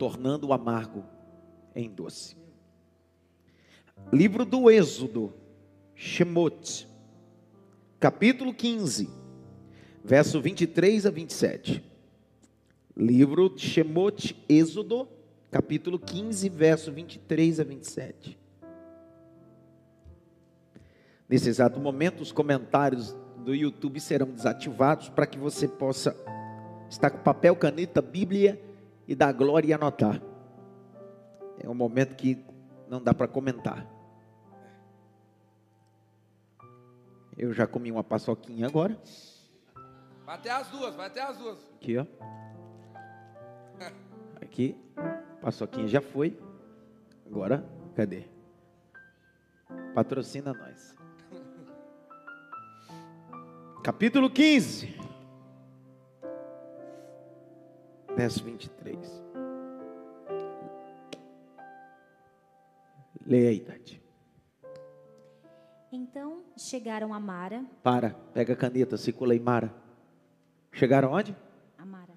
tornando o amargo em doce. Livro do Êxodo, Shemot, capítulo 15, verso 23 a 27. Livro de Shemot, Êxodo, capítulo 15, verso 23 a 27. Nesse exato momento, os comentários do YouTube serão desativados para que você possa estar com papel, caneta, Bíblia e dar glória e anotar. É um momento que não dá para comentar. Eu já comi uma paçoquinha agora. Vai até as duas, vai até as duas. Aqui, ó. Aqui. Paçoquinha já foi. Agora, cadê? Patrocina nós. Capítulo 15. Verso 23. Leia aí, Tati. Então chegaram a Mara, Para, pega a caneta, circula aí, Mara. Chegaram onde? a Mara.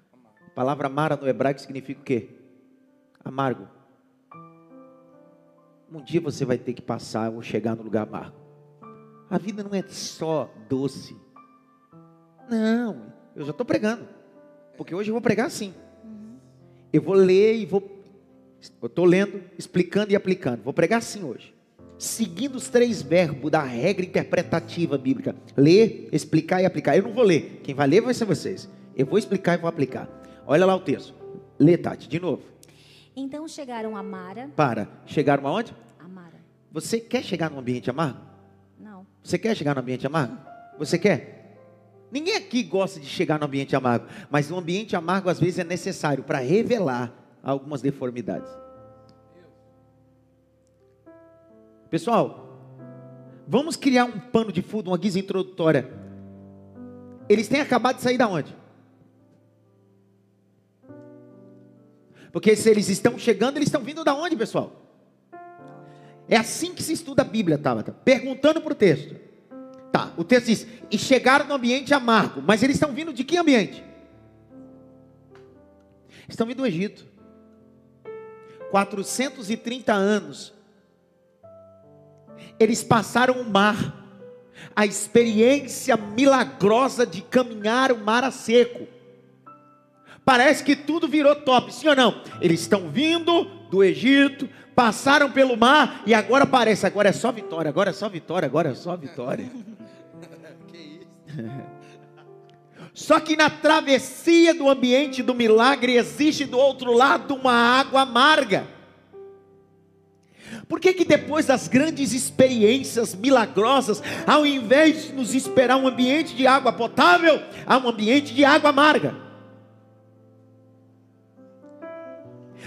A palavra Mara no hebraico significa o quê? Amargo. Um dia você vai ter que passar ou chegar no lugar amargo. A vida não é só doce. Não, eu já estou pregando. Porque hoje eu vou pregar assim. Eu vou ler e vou. Eu estou lendo, explicando e aplicando. Vou pregar assim hoje. Seguindo os três verbos da regra interpretativa bíblica: ler, explicar e aplicar. Eu não vou ler. Quem vai ler vai ser vocês. Eu vou explicar e vou aplicar. Olha lá o texto. Lê, Tati, de novo. Então chegaram a Mara, Para. Chegaram aonde? a Mara. Você quer chegar num ambiente amargo? Não. Você quer chegar no ambiente amargo? Você quer? Ninguém aqui gosta de chegar no ambiente amargo, mas um ambiente amargo às vezes é necessário para revelar algumas deformidades. Pessoal, vamos criar um pano de fundo, uma guisa introdutória. Eles têm acabado de sair da onde? Porque se eles estão chegando, eles estão vindo da onde, pessoal? É assim que se estuda a Bíblia, Tabata. Perguntando para o texto. Tá, o texto diz: e chegaram no ambiente amargo. Mas eles estão vindo de que ambiente? Estão vindo do Egito. 430 anos. Eles passaram o mar. A experiência milagrosa de caminhar o mar a seco. Parece que tudo virou top, sim ou não? Eles estão vindo do Egito, passaram pelo mar e agora parece, agora é só vitória, agora é só vitória, agora é só vitória. Só que na travessia do ambiente do milagre existe do outro lado uma água amarga. Por que que depois das grandes experiências milagrosas, ao invés de nos esperar um ambiente de água potável, há um ambiente de água amarga?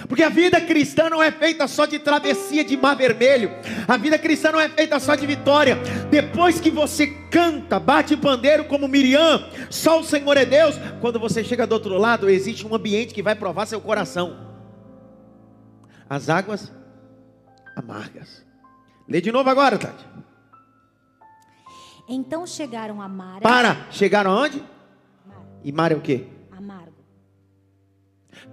Porque a vida cristã não é feita só de travessia de mar vermelho. A vida cristã não é feita só de vitória. Depois que você canta, bate pandeiro como Miriam, só o Senhor é Deus. Quando você chega do outro lado, existe um ambiente que vai provar seu coração. As águas amargas. Lê de novo agora, Tati. Então chegaram a Mara, Para. Chegaram aonde? Mara, E mar é o quê? amargo.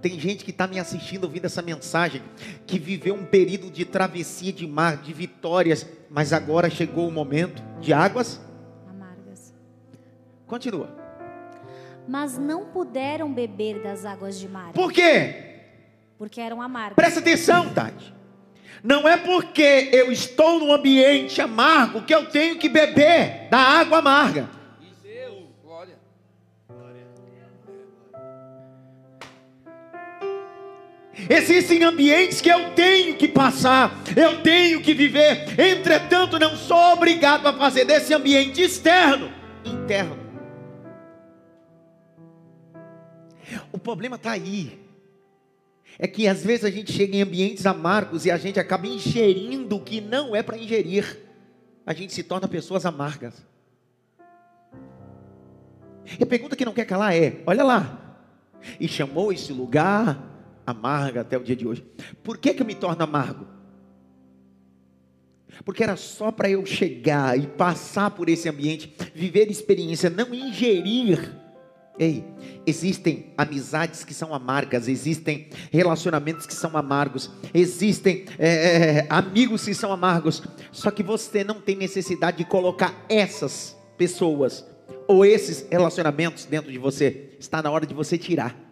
Tem gente que está me assistindo ouvindo essa mensagem, que viveu um período de travessia de mar, de vitórias, mas agora chegou o momento de águas. Amargas. Continua. Mas não puderam beber das águas de Mara, Por quê? porque eram amargas. Presta atenção, Tati. Não é porque eu estou num ambiente amargo que eu tenho que beber da água amarga. Existem ambientes que eu tenho que passar, eu tenho que viver. Entretanto, não sou obrigado a fazer desse ambiente externo interno. O problema está aí. É que às vezes a gente chega em ambientes amargos e a gente acaba ingerindo o que não é para ingerir. A gente se torna pessoas amargas. E a pergunta que não quer calar é: olha lá. E chamou esse lugar amarga até o dia de hoje. Por que, que eu me torno amargo? Porque era só para eu chegar e passar por esse ambiente, viver experiência, não ingerir Ei, existem amizades que são amargas, existem relacionamentos que são amargos, existem é, é, amigos que são amargos. Só que você não tem necessidade de colocar essas pessoas ou esses relacionamentos dentro de você. Está na hora de você tirar.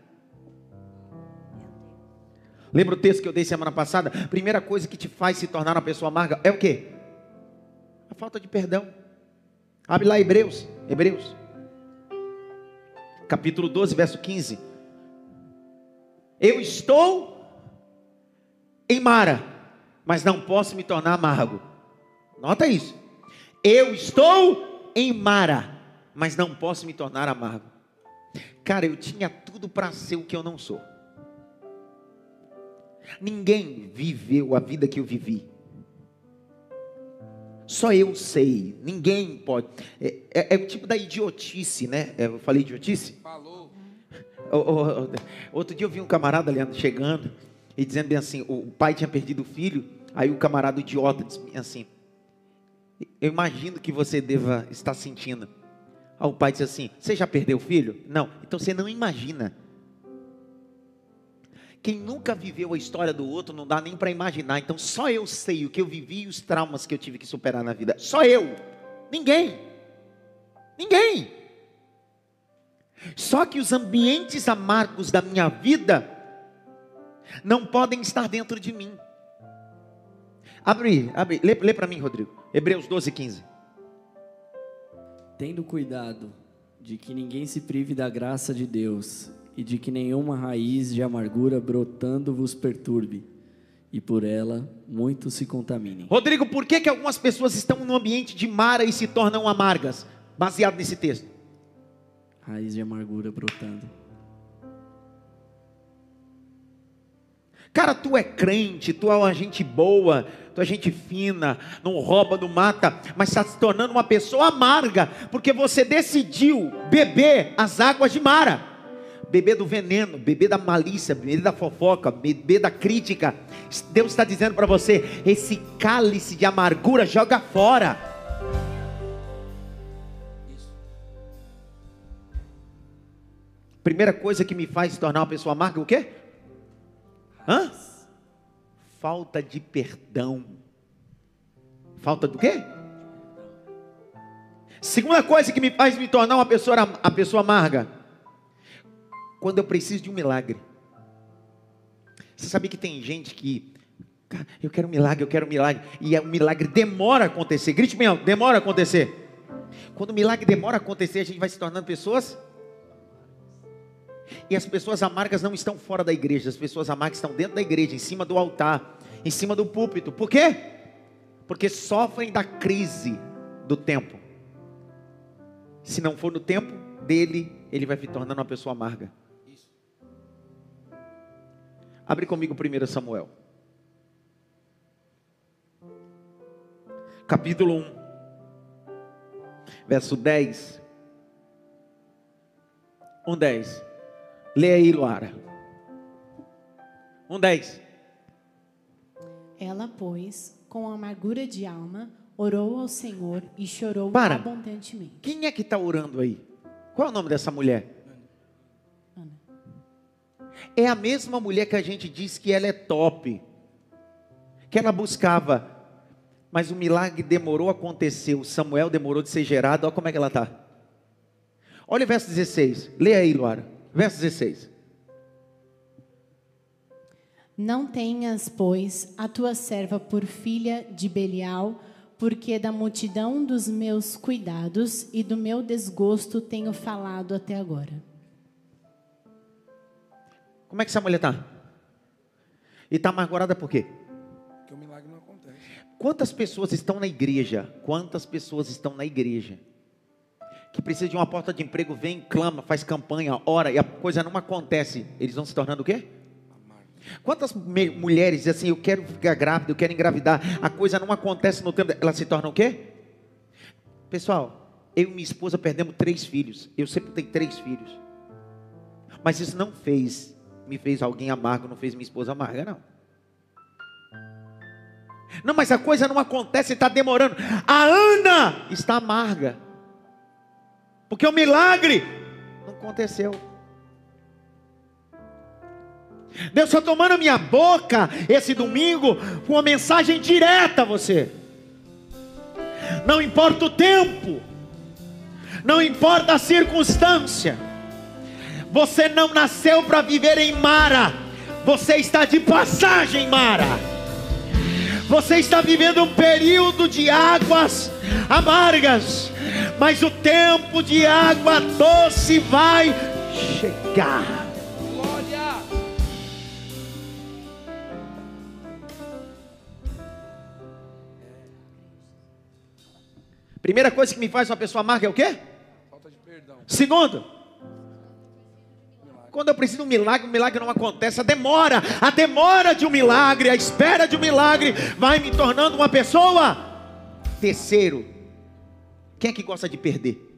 Lembra o texto que eu dei semana passada? Primeira coisa que te faz se tornar uma pessoa amarga é o quê? A falta de perdão. Abre lá Hebreus, Hebreus capítulo 12, verso 15. Eu estou em Mara, mas não posso me tornar amargo. Nota isso. Eu estou em Mara, mas não posso me tornar amargo. Cara, eu tinha tudo para ser o que eu não sou. Ninguém viveu a vida que eu vivi. Só eu sei, ninguém pode. É, é, é o tipo da idiotice, né? É, eu falei idiotice? Falou. Outro dia eu vi um camarada, Leandro, chegando e dizendo bem assim: o pai tinha perdido o filho. Aí o camarada idiota disse assim: Eu imagino que você deva estar sentindo. Aí o pai disse assim: Você já perdeu o filho? Não. Então você não imagina. Quem nunca viveu a história do outro não dá nem para imaginar. Então só eu sei o que eu vivi e os traumas que eu tive que superar na vida. Só eu. Ninguém. Ninguém. Só que os ambientes amargos da minha vida não podem estar dentro de mim. Abre, abre, lê, lê para mim, Rodrigo. Hebreus 12, 15. Tendo cuidado de que ninguém se prive da graça de Deus e de que nenhuma raiz de amargura brotando vos perturbe, e por ela muitos se contaminem. Rodrigo, por que, que algumas pessoas estão no ambiente de mara e se tornam amargas? Baseado nesse texto. Raiz de amargura brotando. Cara, tu é crente, tu é uma gente boa, tu é gente fina, não rouba, não mata, mas está se tornando uma pessoa amarga, porque você decidiu beber as águas de Mara beber do veneno, beber da malícia, beber da fofoca, beber da crítica. Deus está dizendo para você: esse cálice de amargura joga fora. Primeira coisa que me faz tornar uma pessoa amarga, o quê? Hã? Falta de perdão. Falta do quê? Segunda coisa que me faz me tornar uma pessoa, a pessoa amarga quando eu preciso de um milagre. Você sabia que tem gente que, cara, eu quero um milagre, eu quero um milagre, e o milagre demora a acontecer. Grite alto, demora a acontecer. Quando o milagre demora a acontecer, a gente vai se tornando pessoas. E as pessoas amargas não estão fora da igreja, as pessoas amargas estão dentro da igreja, em cima do altar, em cima do púlpito. Por quê? Porque sofrem da crise do tempo. Se não for no tempo dele, ele vai se tornando uma pessoa amarga. Abre comigo 1 Samuel. Capítulo 1, verso 10. 1, 10. Leia aí, Luara. 1, 10. Ela, pois, com amargura de alma, orou ao Senhor e chorou Para. abundantemente. Quem é que está orando aí? Qual é o nome dessa mulher? É a mesma mulher que a gente diz que ela é top, que ela buscava, mas o milagre demorou a acontecer, o Samuel demorou de ser gerado, olha como é que ela está. Olha o verso 16, leia aí, Luara, verso 16. Não tenhas, pois, a tua serva por filha de Belial, porque da multidão dos meus cuidados e do meu desgosto tenho falado até agora. Como é que essa mulher está? E está amargurada por quê? Porque o milagre não acontece. Quantas pessoas estão na igreja? Quantas pessoas estão na igreja? Que precisa de uma porta de emprego, vem, clama, faz campanha, ora, e a coisa não acontece. Eles vão se tornando o quê? Quantas mulheres dizem assim, eu quero ficar grávida, eu quero engravidar, a coisa não acontece no tempo, ela se torna o quê? Pessoal, eu e minha esposa perdemos três filhos, eu sempre tenho três filhos. Mas isso não fez me fez alguém amargo, não fez minha esposa amarga, não. Não, mas a coisa não acontece, está demorando. A Ana está amarga. Porque o milagre não aconteceu. Deus está tomando minha boca esse domingo com uma mensagem direta a você. Não importa o tempo, não importa a circunstância, você não nasceu para viver em Mara, você está de passagem, Mara. Você está vivendo um período de águas amargas, mas o tempo de água doce vai chegar. Glória! Primeira coisa que me faz uma pessoa amarga é o quê? Falta de perdão. Segundo, quando eu preciso de um milagre, o milagre não acontece. A demora, a demora de um milagre, a espera de um milagre vai me tornando uma pessoa. Terceiro, quem é que gosta de perder?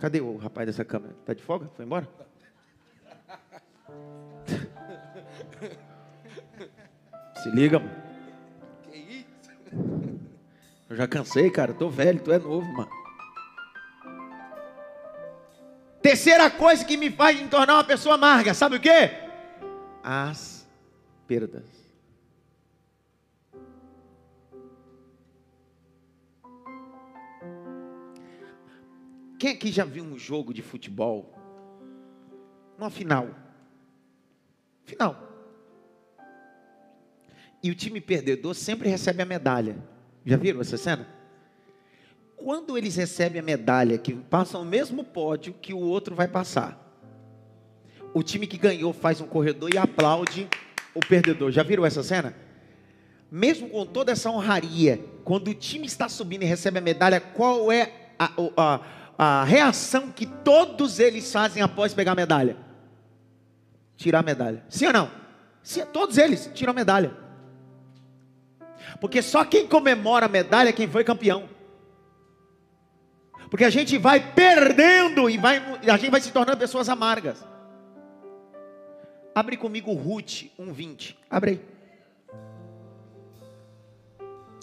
Cadê o rapaz dessa câmera? Tá de folga? Foi embora? Se liga, mano. Que isso? Eu já cansei, cara. Tô velho, tu é novo, mano. Terceira coisa que me faz me tornar uma pessoa amarga, sabe o quê? As perdas. Quem aqui já viu um jogo de futebol? Uma final. Final. E o time perdedor sempre recebe a medalha. Já viram essa cena? Quando eles recebem a medalha, que passam o mesmo pódio que o outro vai passar, o time que ganhou faz um corredor e aplaude o perdedor. Já viram essa cena? Mesmo com toda essa honraria, quando o time está subindo e recebe a medalha, qual é a, a, a reação que todos eles fazem após pegar a medalha? Tirar a medalha. Sim ou não? Sim, todos eles tiram a medalha. Porque só quem comemora a medalha é quem foi campeão. Porque a gente vai perdendo e vai, a gente vai se tornando pessoas amargas. Abre comigo Ruth 1:20. Abre aí.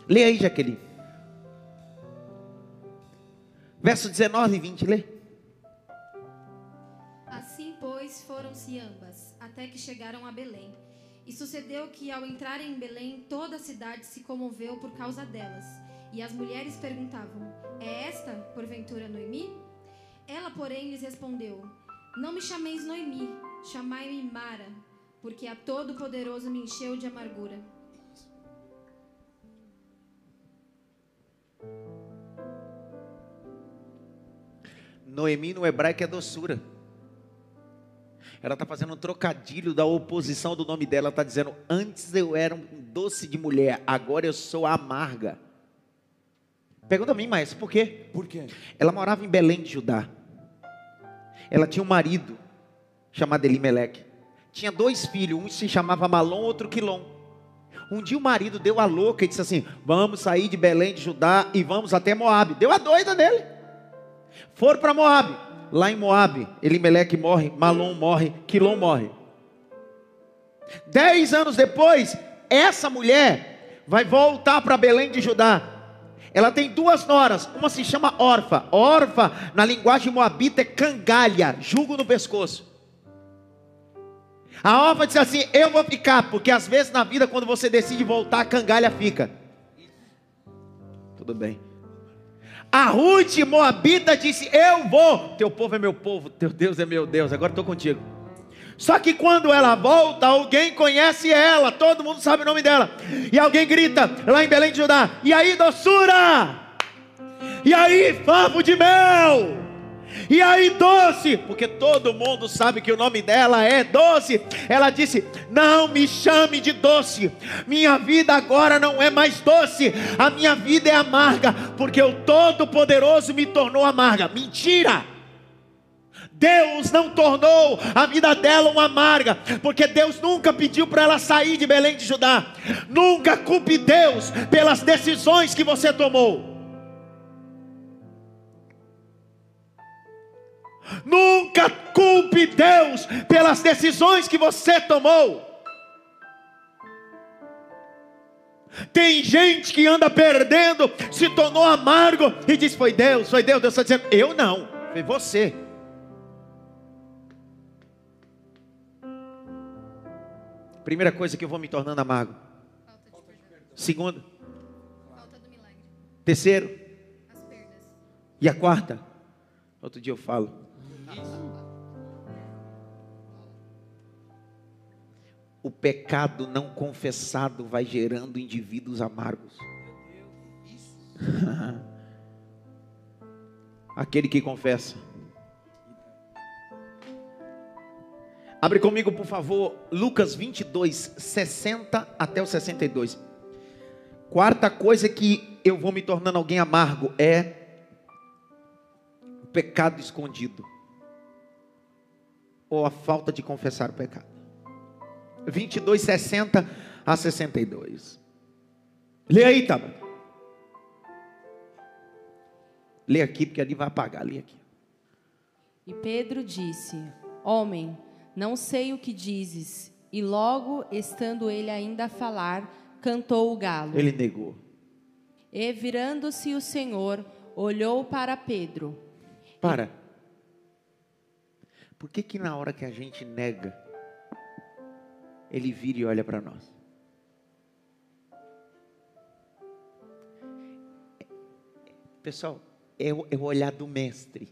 Lê aí, Jaqueline. Verso 19 e 20, lê. Assim, pois, foram-se ambas, até que chegaram a Belém. E sucedeu que, ao entrarem em Belém, toda a cidade se comoveu por causa delas. E as mulheres perguntavam: É esta, porventura, Noemi? Ela, porém, lhes respondeu: Não me chameis Noemi, chamai-me Mara, porque a Todo-Poderoso me encheu de amargura. Noemi no hebraico é doçura. Ela está fazendo um trocadilho da oposição do nome dela. Ela está dizendo: Antes eu era um doce de mulher, agora eu sou amarga. Pergunta a mim, mas por quê? Por quê? Ela morava em Belém de Judá. Ela tinha um marido chamado Elimeleque. Tinha dois filhos, um se chamava Malom, outro Quilom. Um dia o marido deu a louca e disse assim: Vamos sair de Belém de Judá e vamos até Moabe. Deu a doida nele. Foram para Moabe. Lá em Moabe, Elimeleque morre, Malom morre, Quilom morre. Dez anos depois, essa mulher vai voltar para Belém de Judá. Ela tem duas noras, uma se chama Orfa. Orfa, na linguagem moabita, é cangalha, jugo no pescoço. A Orfa diz assim: Eu vou ficar, porque às vezes na vida, quando você decide voltar, a cangalha fica. Tudo bem. A Ruth Moabita disse: Eu vou. Teu povo é meu povo, teu Deus é meu Deus. Agora estou contigo. Só que quando ela volta, alguém conhece ela, todo mundo sabe o nome dela. E alguém grita lá em Belém de Judá: E aí, doçura? E aí, favo de mel? E aí, doce? Porque todo mundo sabe que o nome dela é doce. Ela disse: Não me chame de doce. Minha vida agora não é mais doce. A minha vida é amarga. Porque o Todo-Poderoso me tornou amarga. Mentira! Deus não tornou a vida dela uma amarga, porque Deus nunca pediu para ela sair de Belém de Judá. Nunca culpe Deus pelas decisões que você tomou. Nunca culpe Deus pelas decisões que você tomou. Tem gente que anda perdendo, se tornou amargo e diz: Foi Deus, foi Deus. Deus está dizendo: Eu não, foi você. Primeira coisa que eu vou me tornando amargo. Segunda. Falta do milagre. Terceiro. As perdas. E a quarta? Outro dia eu falo. O pecado não confessado vai gerando indivíduos amargos. Aquele que confessa. Abre comigo, por favor, Lucas 22, 60 até o 62. Quarta coisa que eu vou me tornando alguém amargo é o pecado escondido. Ou a falta de confessar o pecado. 22, 60 a 62. Lê aí, Taba. Lê aqui, porque ali vai apagar. Lê aqui. E Pedro disse: Homem, não sei o que dizes. E logo, estando ele ainda a falar, cantou o galo. Ele negou. E virando-se o Senhor, olhou para Pedro. Para. Por que que na hora que a gente nega, ele vira e olha para nós? Pessoal, é o, é o olhar do mestre.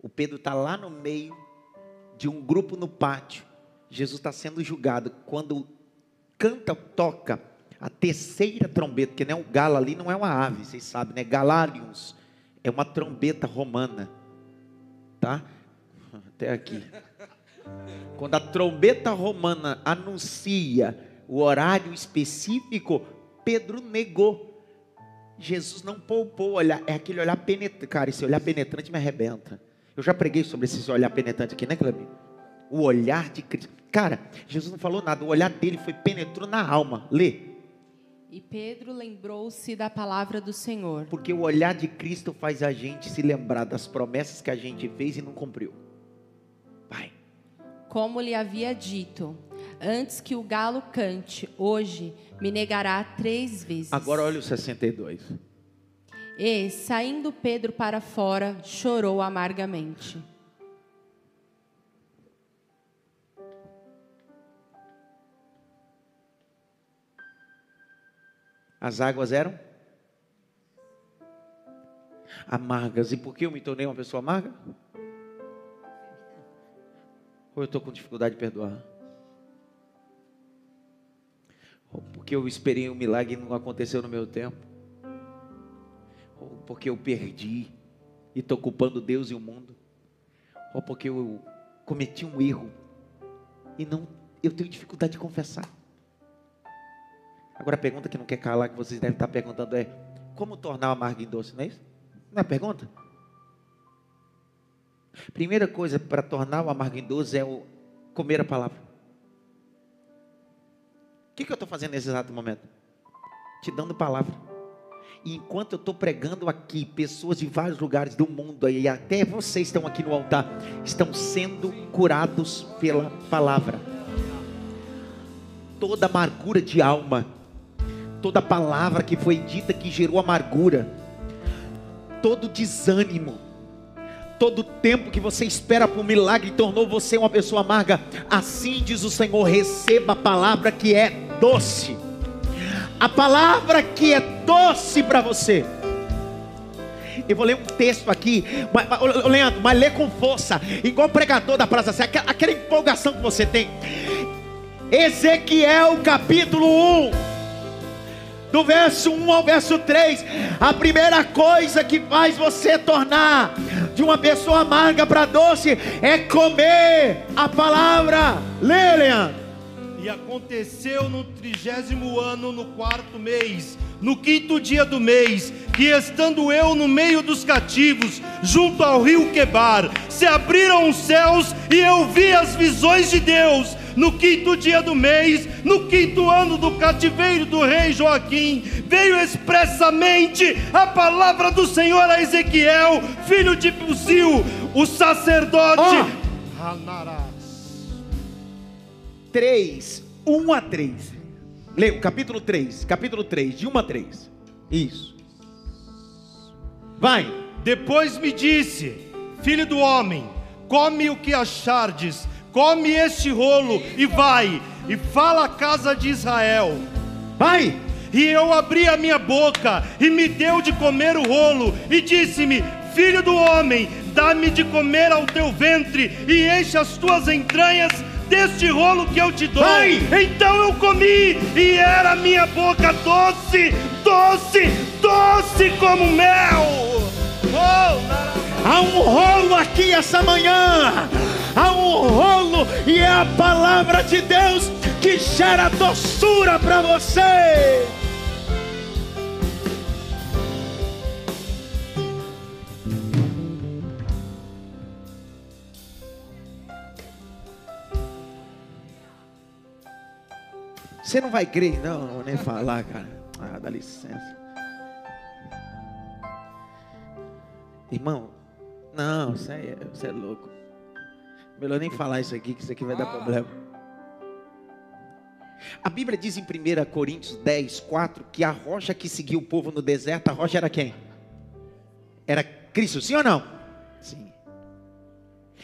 O Pedro está lá no meio de um grupo no pátio. Jesus está sendo julgado. Quando canta, toca a terceira trombeta, que não é um galo ali, não é uma ave, vocês sabem, né? Galarius é uma trombeta romana, tá? Até aqui. Quando a trombeta romana anuncia o horário específico, Pedro negou. Jesus não poupou olhar, é aquele olhar penetrante. Cara, esse olhar penetrante me arrebenta. Eu já preguei sobre esse olhar penetrante aqui, né, Cleber? O olhar de Cristo. Cara, Jesus não falou nada, o olhar dele foi penetrou na alma. Lê. E Pedro lembrou-se da palavra do Senhor. Porque o olhar de Cristo faz a gente se lembrar das promessas que a gente fez e não cumpriu. Como lhe havia dito: Antes que o galo cante, hoje me negará três vezes. Agora olha o 62. E, saindo Pedro para fora, chorou amargamente. As águas eram amargas. E por que eu me tornei uma pessoa amarga? Ou eu estou com dificuldade de perdoar? Ou porque eu esperei um milagre e não aconteceu no meu tempo? Ou porque eu perdi e estou culpando Deus e o mundo? Ou porque eu cometi um erro e não eu tenho dificuldade de confessar? Agora a pergunta que não quer calar, que vocês devem estar perguntando é: como tornar o amargo em doce, não é isso? Não é a pergunta? Primeira coisa para tornar o amargo doce é o comer a palavra. O que, que eu estou fazendo nesse exato momento? Te dando palavra. E enquanto eu estou pregando aqui, pessoas de vários lugares do mundo, e até vocês estão aqui no altar, estão sendo curados pela palavra. Toda amargura de alma, toda palavra que foi dita que gerou amargura, todo desânimo, todo tempo que você espera por um milagre tornou você uma pessoa amarga. Assim diz o Senhor: receba a palavra que é doce, a palavra que é doce para você. Eu vou ler um texto aqui, mas, mas, Leandro, mas lê com força, igual pregador da Praça Sé, aquela, aquela empolgação que você tem. Ezequiel capítulo 1 do verso 1 ao verso 3, a primeira coisa que faz você tornar de uma pessoa amarga para doce é comer a palavra. Lê. E aconteceu no trigésimo ano, no quarto mês, no quinto dia do mês, que estando eu no meio dos cativos, junto ao rio Quebar, se abriram os céus e eu vi as visões de Deus. No quinto dia do mês, no quinto ano do cativeiro do rei Joaquim, veio expressamente a palavra do Senhor a Ezequiel, filho de Buzil, o sacerdote. Ó. 3, 1 a 3. Lê o capítulo 3, capítulo 3, de 1 a 3. Isso. Vai. Depois me disse: Filho do homem, come o que achardes, come este rolo e vai, e fala à casa de Israel. Vai. E eu abri a minha boca, e me deu de comer o rolo, e disse-me: Filho do homem, dá-me de comer ao teu ventre, e enche as tuas entranhas deste rolo que eu te dou. Vai! Então eu comi, e era a minha boca doce, doce, doce como mel. Oh, Há um rolo aqui essa manhã. Há um rolo e é a palavra de Deus que gera doçura para você. Você não vai crer, não, não vou nem falar, cara. Ah, dá licença. Irmão, não, você é, você é louco. Melhor nem falar isso aqui, que isso aqui vai dar problema. A Bíblia diz em 1 Coríntios 10, 4 que a rocha que seguiu o povo no deserto, a rocha era quem? Era Cristo, sim ou não? Sim.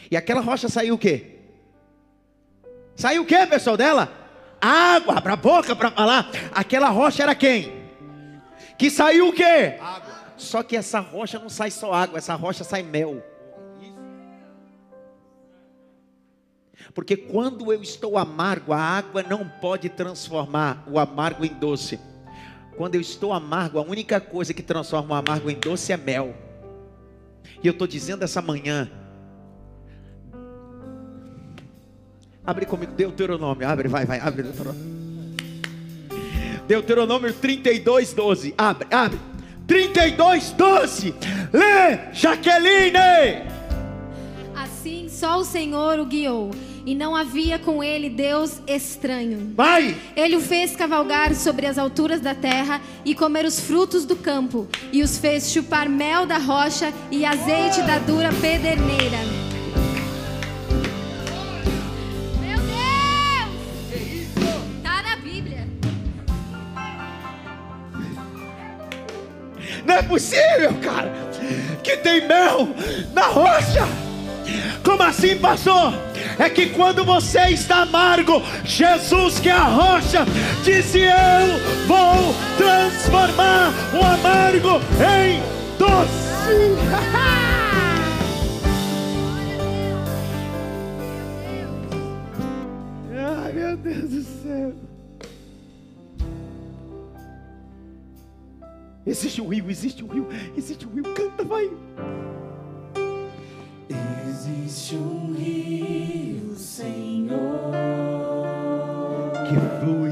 E aquela rocha saiu o quê? Saiu o quê, pessoal, dela? Água, abra a boca para falar. Aquela rocha era quem? Que saiu o quê? Água. Só que essa rocha não sai só água, essa rocha sai mel. Porque quando eu estou amargo, a água não pode transformar o amargo em doce. Quando eu estou amargo, a única coisa que transforma o amargo em doce é mel. E eu estou dizendo essa manhã. Abre comigo, Deuteronômio. Abre, vai, vai, abre. Deuteronômio, Deuteronômio 32, 12. Abre, abre. 32, 12. Lê, Jaqueline. Assim só o Senhor o guiou, e não havia com ele Deus estranho. Vai. Ele o fez cavalgar sobre as alturas da terra e comer os frutos do campo, e os fez chupar mel da rocha e azeite da dura pederneira. Meu Deus! Tá na Bíblia. Não é possível, cara, que tem mel na rocha. Como assim, pastor? É que quando você está amargo, Jesus, que é a rocha, disse: Eu vou transformar o amargo em doce. Ai, meu Deus do céu. Existe um rio, existe um rio, existe um rio, canta, vai. Existe um rio, Senhor, Que flui,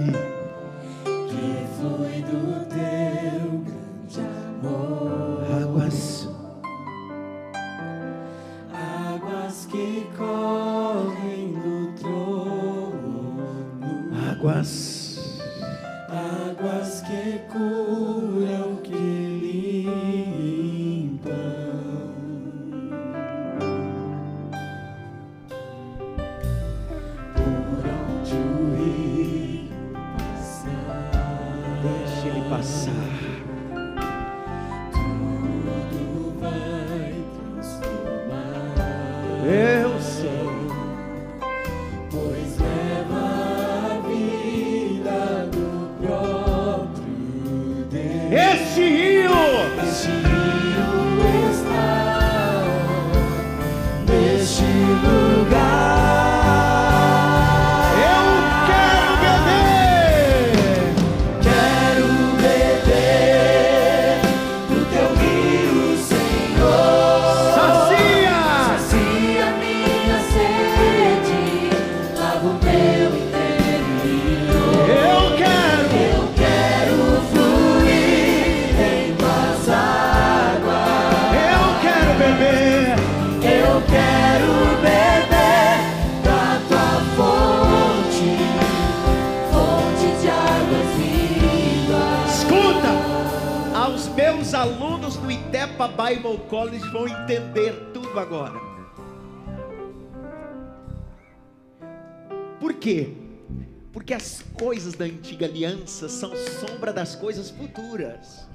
Porque as coisas da antiga aliança são sombra das coisas futuras.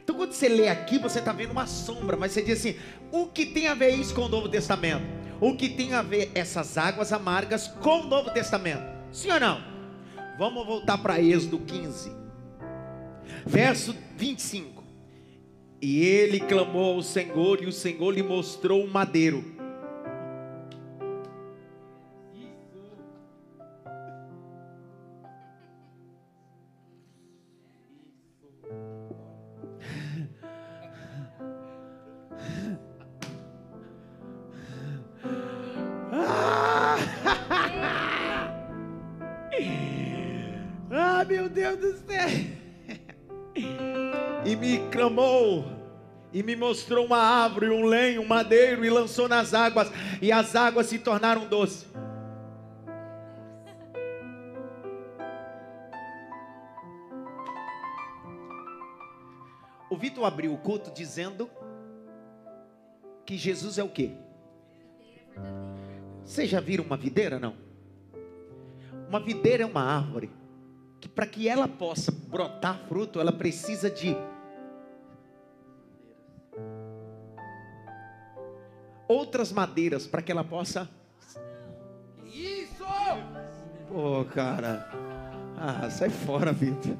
Então, quando você lê aqui, você está vendo uma sombra, mas você diz assim: o que tem a ver isso com o Novo Testamento? O que tem a ver essas águas amargas com o Novo Testamento? Sim ou não? Vamos voltar para Êxodo 15, verso 25. E ele clamou ao Senhor, e o Senhor lhe mostrou um madeiro. Me clamou, e me mostrou uma árvore, um lenho, um madeiro, e lançou nas águas, e as águas se tornaram doces. O Vitor abriu o culto dizendo que Jesus é o quê? Vocês já viram uma videira, não? Uma videira é uma árvore que para que ela possa brotar fruto, ela precisa de outras madeiras para que ela possa Isso! Pô, cara. Ah, sai fora, Vitor.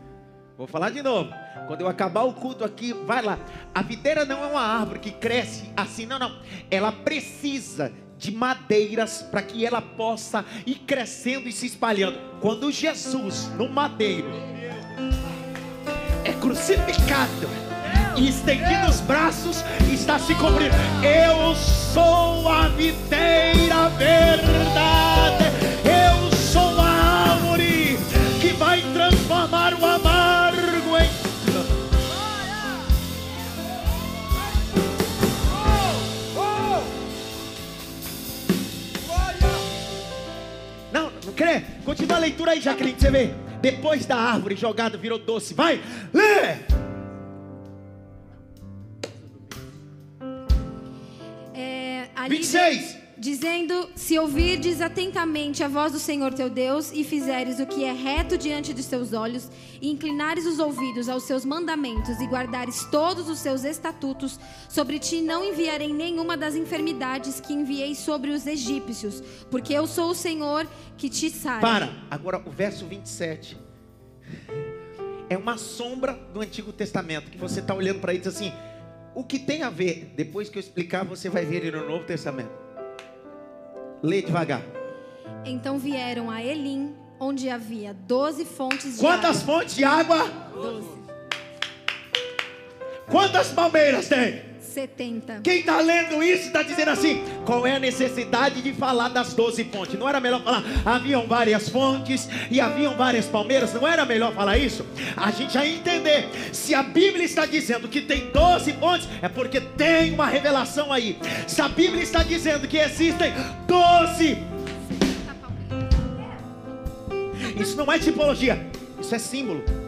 Vou falar de novo. Quando eu acabar o culto aqui, vai lá. A videira não é uma árvore que cresce assim, não, não. Ela precisa de madeiras para que ela possa ir crescendo e se espalhando. Quando Jesus, no madeiro, é crucificado e estendido os braços, está se cobrindo. Eu sou a videira verdade. Eu sou a árvore que vai transformar o amargo em Não, não crê? Continua a leitura aí, Jaqueline, você ver. Depois da árvore jogada virou doce. Vai, lê! Ali 26. Dizendo: Se ouvirdes atentamente a voz do Senhor teu Deus, e fizeres o que é reto diante dos teus olhos, e inclinares os ouvidos aos seus mandamentos, e guardares todos os seus estatutos, sobre ti não enviarei nenhuma das enfermidades que enviei sobre os egípcios, porque eu sou o Senhor que te sara. Para, agora o verso 27. É uma sombra do Antigo Testamento, que você está olhando para ele e diz assim: o que tem a ver? Depois que eu explicar, você vai ver ele no Novo Testamento. Lê devagar. Então vieram a Elim, onde havia doze fontes de Quantas água. fontes de água? Doze. Quantas palmeiras tem? Setenta. Quem está lendo isso está dizendo assim: qual é a necessidade de falar das doze fontes? Não era melhor falar, haviam várias fontes e haviam várias palmeiras? Não era melhor falar isso? A gente já entender. Se a Bíblia está dizendo que tem doze fontes, é porque tem uma revelação aí. Se a Bíblia está dizendo que existem doze, isso não é tipologia, isso é símbolo.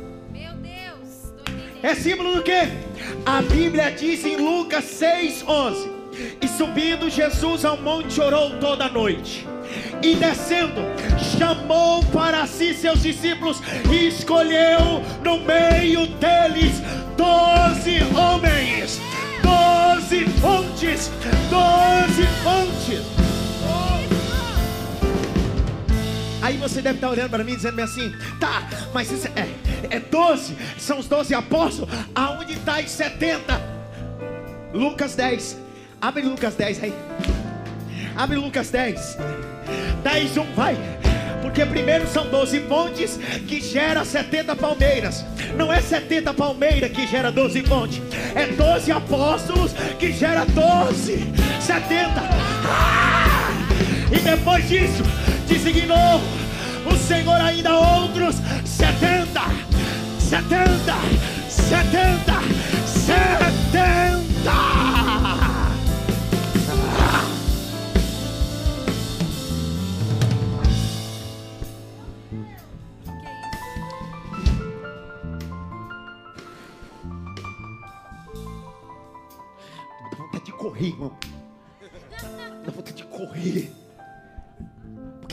É símbolo do quê? A Bíblia diz em Lucas 6:11. E subindo Jesus ao monte orou toda noite. E descendo, chamou para si seus discípulos e escolheu no meio deles doze homens, doze fontes, doze fontes. Aí você deve estar olhando para mim dizendo assim, tá, mas isso é, é 12, são os 12 apóstolos, aonde está os 70? Lucas 10, abre Lucas 10 aí, abre Lucas 10, 10, 1, vai, porque primeiro são 12 fontes que gera 70 palmeiras, não é 70 palmeiras que gera 12 fontes, é 12 apóstolos que gera 12, 70, ah! e depois disso, designou o Senhor ainda outros 70, 70, 70, 70. Dá vontade de correr, irmão. Dá vontade de correr.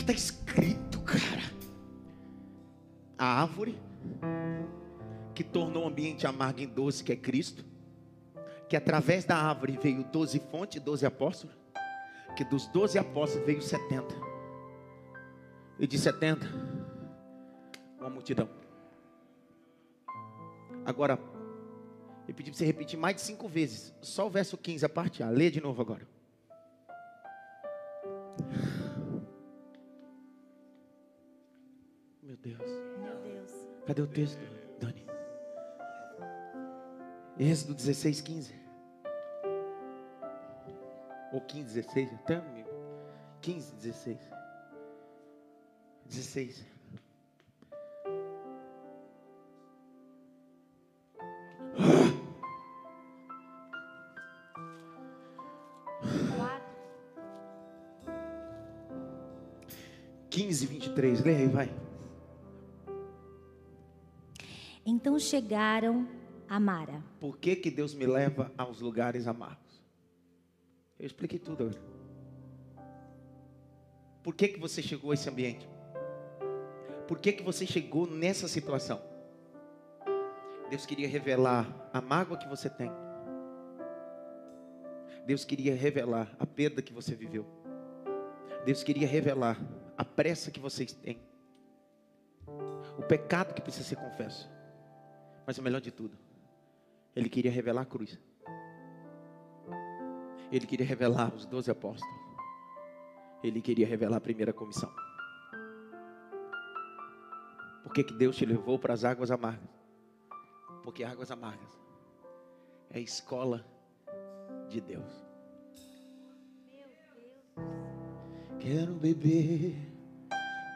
Está escrito, cara. a árvore que tornou o ambiente amargo em doce, que é Cristo, que através da árvore veio doze fontes, doze apóstolos, que dos doze apóstolos veio setenta, e de setenta, uma multidão. Agora, eu pedi para você repetir mais de cinco vezes, só o verso 15, a parte A, lê de novo agora. Cadê o texto, Dani? Êxodo 16, 15. Ou 15, 16, até amigo. 15, 16. 16. Quatro. 15, 23. Lê aí, vai. Então chegaram a Mara. Por que, que Deus me leva aos lugares amargos? Eu expliquei tudo agora. Por que, que você chegou a esse ambiente? Por que, que você chegou nessa situação? Deus queria revelar a mágoa que você tem. Deus queria revelar a perda que você viveu. Deus queria revelar a pressa que vocês têm. O pecado que precisa ser confesso. Mas o melhor de tudo, ele queria revelar a cruz. Ele queria revelar os doze apóstolos. Ele queria revelar a primeira comissão. Por que, que Deus te levou para as águas amargas? Porque águas amargas é a escola de Deus. Quero beber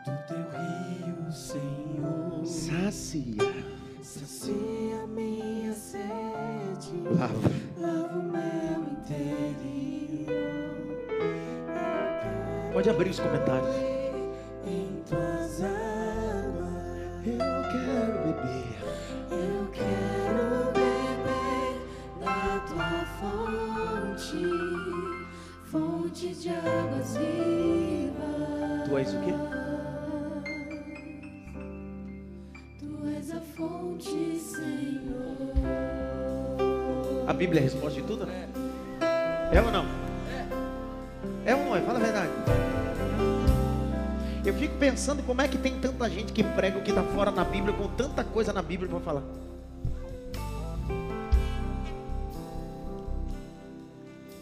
Do teu rio, Senhor, sacia, sacia minha sede, lava. lava o meu interior. Pode abrir os comentários. Em tuas águas, Eu quero beber. eu quero beber da tua fonte, fonte de águas vivas. Tu és o quê? A Bíblia é a resposta de tudo, né? É ou não? É ou não é? Fala a verdade. Eu fico pensando como é que tem tanta gente que prega o que está fora na Bíblia, com tanta coisa na Bíblia para falar.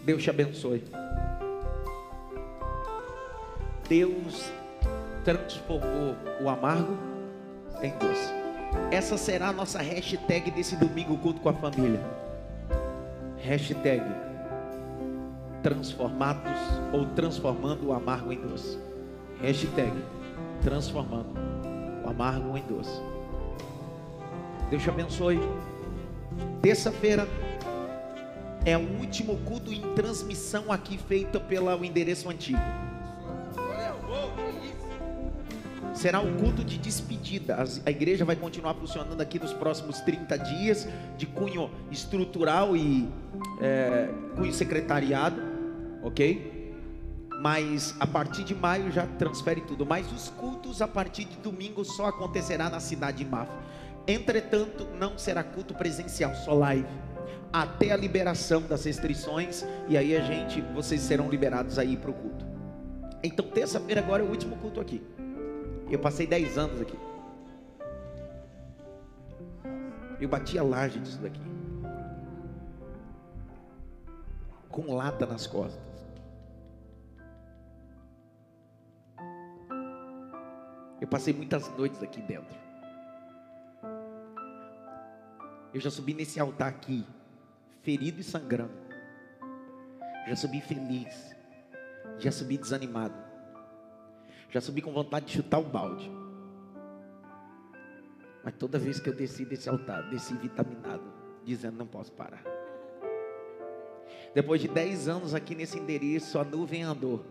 Deus te abençoe. Deus transformou o amargo em doce. Essa será a nossa hashtag desse domingo culto com a família. Hashtag transformados ou transformando o amargo em doce. Hashtag transformando o amargo em doce. Deus te abençoe. Terça-feira é o último culto em transmissão aqui feito pelo endereço antigo. Será um culto de despedida. A igreja vai continuar funcionando aqui nos próximos 30 dias, de cunho estrutural e é, cunho secretariado, ok? Mas a partir de maio já transfere tudo. Mas os cultos a partir de domingo só acontecerá na cidade de Mafra. Entretanto, não será culto presencial, só live. Até a liberação das restrições. E aí a gente, vocês serão liberados aí para o culto. Então, terça-feira agora é o último culto aqui. Eu passei 10 anos aqui. Eu bati a laje disso daqui. Com lata nas costas. Eu passei muitas noites aqui dentro. Eu já subi nesse altar aqui, ferido e sangrando. Já subi feliz. Já subi desanimado. Já subi com vontade de chutar o balde. Mas toda vez que eu desci desse altar, desci vitaminado, dizendo não posso parar. Depois de 10 anos aqui nesse endereço, a nuvem andou.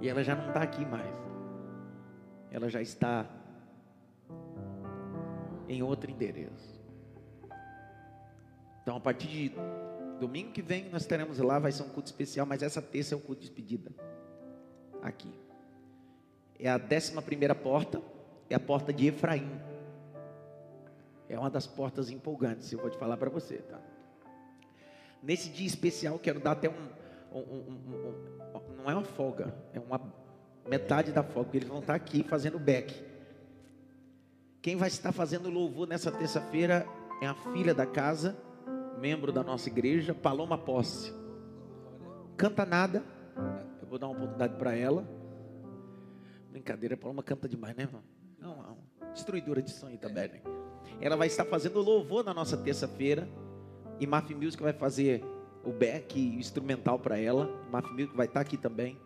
E ela já não está aqui mais. Ela já está em outro endereço. Então, a partir de domingo que vem, nós teremos lá, vai ser um culto especial, mas essa terça é o culto de despedida. Aqui. É a décima primeira porta, é a porta de Efraim. É uma das portas empolgantes, eu vou te falar para você, tá? Nesse dia especial, quero dar até um, um, um, um, Não é uma folga, é uma metade da folga, porque eles vão estar aqui fazendo back. Quem vai estar fazendo louvor nessa terça-feira é a filha da casa, membro da nossa igreja, Paloma Posse. Canta nada, vou dar uma oportunidade para ela. Brincadeira, Paloma canta demais, né, irmão? Não, destruidora de sonho também. Né? Ela vai estar fazendo louvor na nossa terça-feira. E Maf Music vai fazer o back instrumental para ela. Maf Music vai estar aqui também.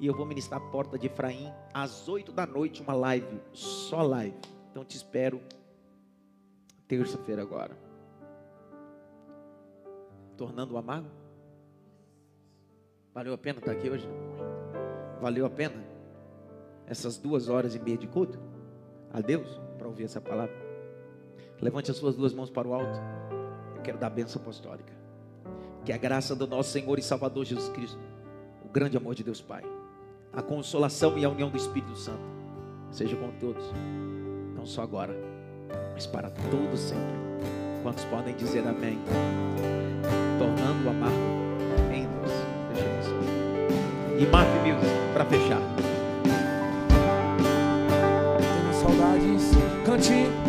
E eu vou ministrar a porta de Efraim às 8 da noite, uma live, só live. Então te espero terça-feira agora. Tornando o amargo? Valeu a pena estar aqui hoje? Valeu a pena? Essas duas horas e meia de culto? A Deus, para ouvir essa palavra. Levante as suas duas mãos para o alto. Eu quero dar a bênção apostólica. Que a graça do nosso Senhor e Salvador Jesus Cristo, o grande amor de Deus Pai, a consolação e a união do Espírito Santo, seja com todos não só agora, mas para todo sempre. Quantos podem dizer amém? Tornando o amargo E Mark Music, para fechar. Tenho saudades, cante.